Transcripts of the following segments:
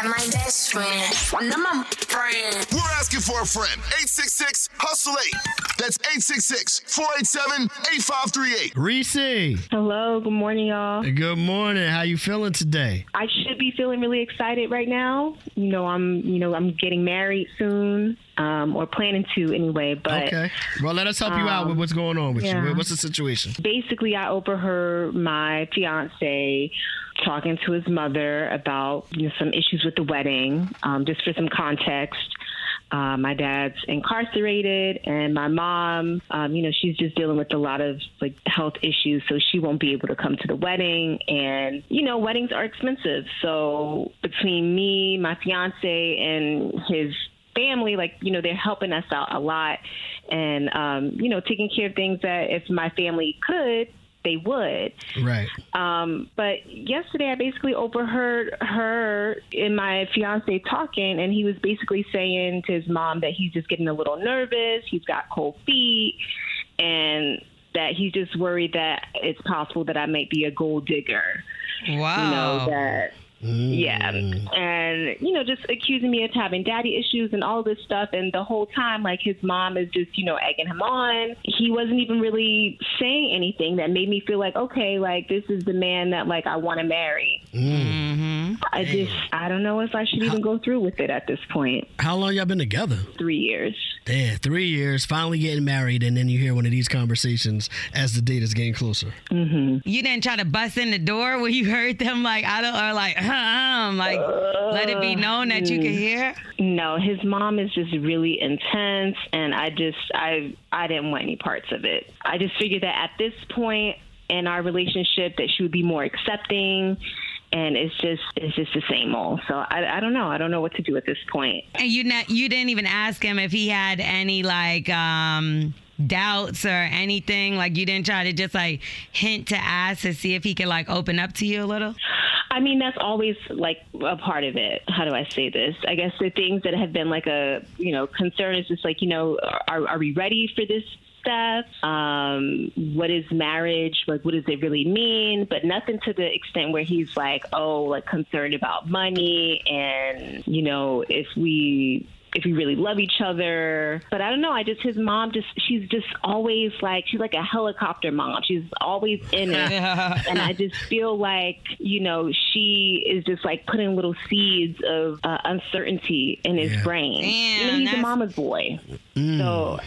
That my best friend. I'm my friend. We're asking for a friend. 866 Hustle 8. That's 866 487 8538. Reese. Hello, good morning, y'all. Good morning. How you feeling today? I should be feeling really excited right now. You know, I'm you know, I'm getting married soon. Um, or planning to anyway, but okay. Well, let us help you out with what's going on with yeah. you. What's the situation? basically I overheard my fiance talking to his mother about you know, some issues with the wedding. Um, just for some context, uh, my dad's incarcerated, and my mom, um, you know, she's just dealing with a lot of like health issues, so she won't be able to come to the wedding. And you know, weddings are expensive, so between me, my fiance, and his family, like you know, they're helping us out a lot, and um, you know, taking care of things that if my family could, they would. Right. Um, but yesterday, I basically overheard her and my fiance talking, and he was basically saying to his mom that he's just getting a little nervous. He's got cold feet, and that he's just worried that it's possible that I might be a gold digger. Wow. You know that. Yeah, mm. and you know, just accusing me of having daddy issues and all this stuff, and the whole time, like his mom is just, you know, egging him on. He wasn't even really saying anything that made me feel like, okay, like this is the man that like I want to marry. Mm. I just, I don't know if I should even go through with it at this point. How long y'all been together? Three years. Damn, three years, finally getting married, and then you hear one of these conversations as the date is getting closer. Mm-hmm. You didn't try to bust in the door when you heard them like I don't or like um like let it be known that you could hear. No, his mom is just really intense, and I just, I, I didn't want any parts of it. I just figured that at this point in our relationship, that she would be more accepting. And it's just it's just the same old. So I, I don't know. I don't know what to do at this point. And you not you didn't even ask him if he had any like um doubts or anything. Like you didn't try to just like hint to ask to see if he could like open up to you a little. I mean, that's always like a part of it. How do I say this? I guess the things that have been like a you know concern is just like you know are are we ready for this stuff? Um, what is marriage? Like, what does it really mean? But nothing to the extent where he's like, oh, like concerned about money and you know if we if we really love each other. But I don't know. I just his mom just she's just always like she's like a helicopter mom. She's always in it, and I just feel like you know she is just like putting little seeds of uh, uncertainty in his Yeah. brain. you know, he's a mama's boy, so.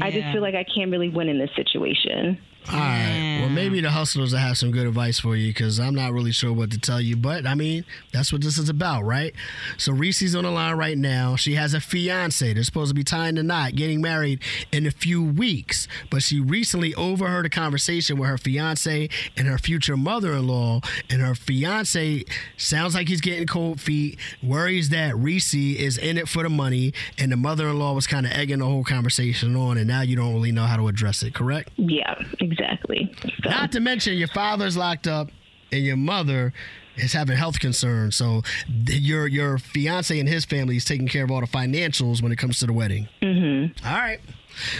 I just feel like I can't really win in this situation. All right. Well, maybe the hustlers will have some good advice for you because I'm not really sure what to tell you. But I mean, that's what this is about, right? So Reese's on the line right now. She has a fiance. They're supposed to be tying the knot, getting married in a few weeks. But she recently overheard a conversation with her fiance and her future mother-in-law. And her fiance sounds like he's getting cold feet. Worries that Reese is in it for the money, and the mother-in-law was kind of egging the whole conversation on. And now you don't really know how to address it. Correct? Yeah, exactly. So, Not to mention your father's locked up and your mother is having health concerns. So th- your your fiance and his family is taking care of all the financials when it comes to the wedding. Mm-hmm. All right.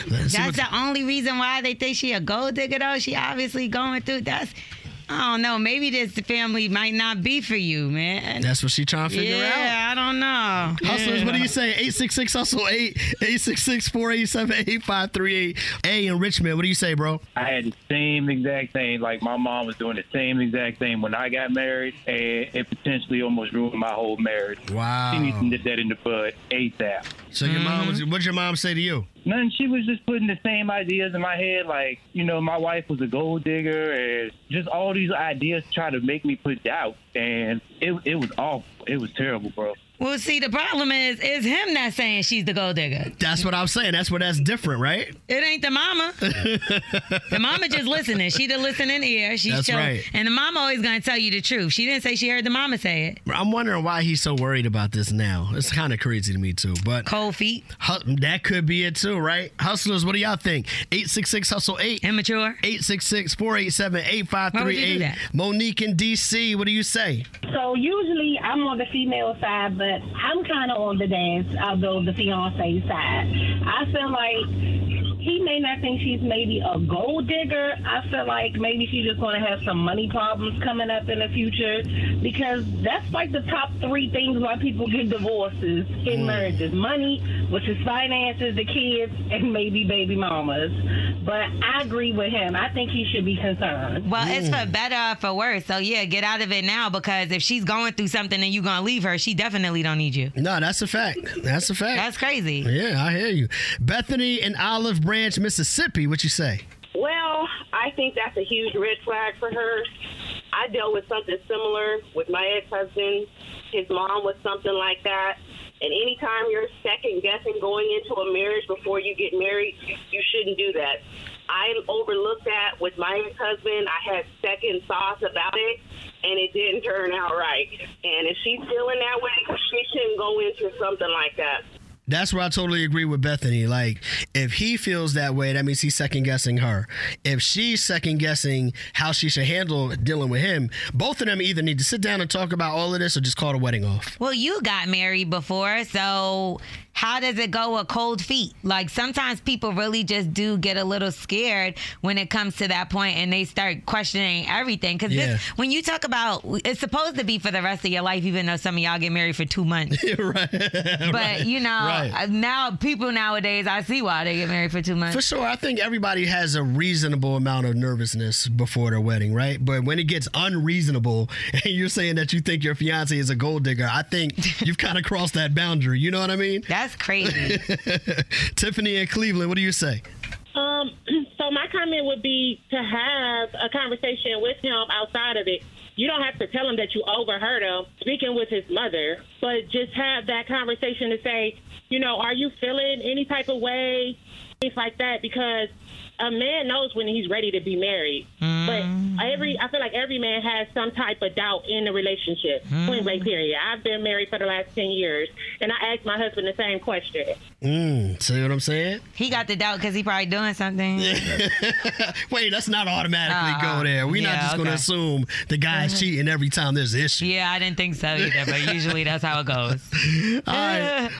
Let's That's what- the only reason why they think she a gold digger though. She obviously going through that's I don't know. Maybe this family might not be for you, man. that's what she trying to figure out. yeah, I don't know. Hustlers, what do you say? 866 Hustle 8 866 487 8538. A in Richmond, what do you say, bro? I had the same exact thing. Like my mom was doing the same exact thing when I got married, and it potentially almost ruined my whole marriage. Wow. She needs to nip that in the bud ASAP. So your mom mm-hmm. was what'd your mom say to you? Nothing. She was just putting the same ideas in my head. Like, you know, my wife was a gold digger, and just all these ideas try to make me put doubt. And it it was awful. It was terrible, bro. Well, see, the problem is, is him not saying she's the gold digger. That's what I'm saying. That's where that's different, right? It ain't the mama. the mama just listening. She the listening ear. She's That's show- right. And the mama always gonna tell you the truth. She didn't say she heard the mama say it. I'm wondering why he's so worried about this now. It's kind of crazy to me too, but Cold feet, Hu- that could be it too, right? Hustlers, what do y'all think? 866 Hustle 8. immature. 866 487 Why would you do 8538. Monique in DC, what do you say? So usually I'm on the female side, but but I'm kind of on the dance, although the fiance side. I feel like he may not think she's maybe a gold digger. I feel like maybe she's just going to have some money problems coming up in the future because that's like the top three things why people get divorces in mm. marriages money, which is finances, the kids, and maybe baby mamas. But I agree with him. I think he should be concerned. Well, it's mm. for better or for worse. So yeah, get out of it now because if she's going through something and you gonna leave her, she definitely don't need you. No, that's a fact. That's a fact. That's crazy. yeah, I hear you. Bethany in Olive Branch, Mississippi. What you say? Well, I think that's a huge red flag for her. I dealt with something similar with my ex husband. His mom was something like that. And anytime you're second guessing going into a marriage before you get married, you, shouldn't do that. I overlooked that with my ex husband. I had second thoughts about it, and it didn't turn out right. And if she's feeling that way, she shouldn't go into something like that. That's where I totally agree with Bethany. Like, if he feels that way, that means he's second guessing her. If she's second guessing how she should handle dealing with him, both of them either need to sit down and talk about all of this or just call the wedding off. Well, you got married before, so how does it go with cold feet? Like sometimes people really just do get a little scared when it comes to that point and they start questioning everything. Because Yeah. when you talk about, it's supposed to be for the rest of your life, even though some of y'all get married for two months. right. But you know, Right. Uh, now people nowadays, I see why they get married for two months. For sure, I think everybody has a reasonable amount of nervousness before their wedding, right? But when it gets unreasonable and you're saying that you think your fiance is a gold digger, I think you've kind of crossed that boundary. You know what I mean? That's crazy. Tiffany in Cleveland, what do you say? Um, so my comment would be to have a conversation with him outside of it. You don't have to tell him that you overheard him speaking with his mother, but just have that conversation to say, you know, are you feeling any type of way, things like that, because a man knows when he's ready to be married. But mm. every, I feel like every man has some type of doubt in the relationship. Mm. Point blank period. I've been married for the last ten years, and I asked my husband the same question. Mm, see what I'm saying? he got the doubt because he probably doing something. Wait, let's not automatically Uh-uh. go there. We're not Yeah, just going to assume the guy's mm-hmm. cheating every time there's an issue. Yeah, I didn't think so either, but usually that's how it goes. All right.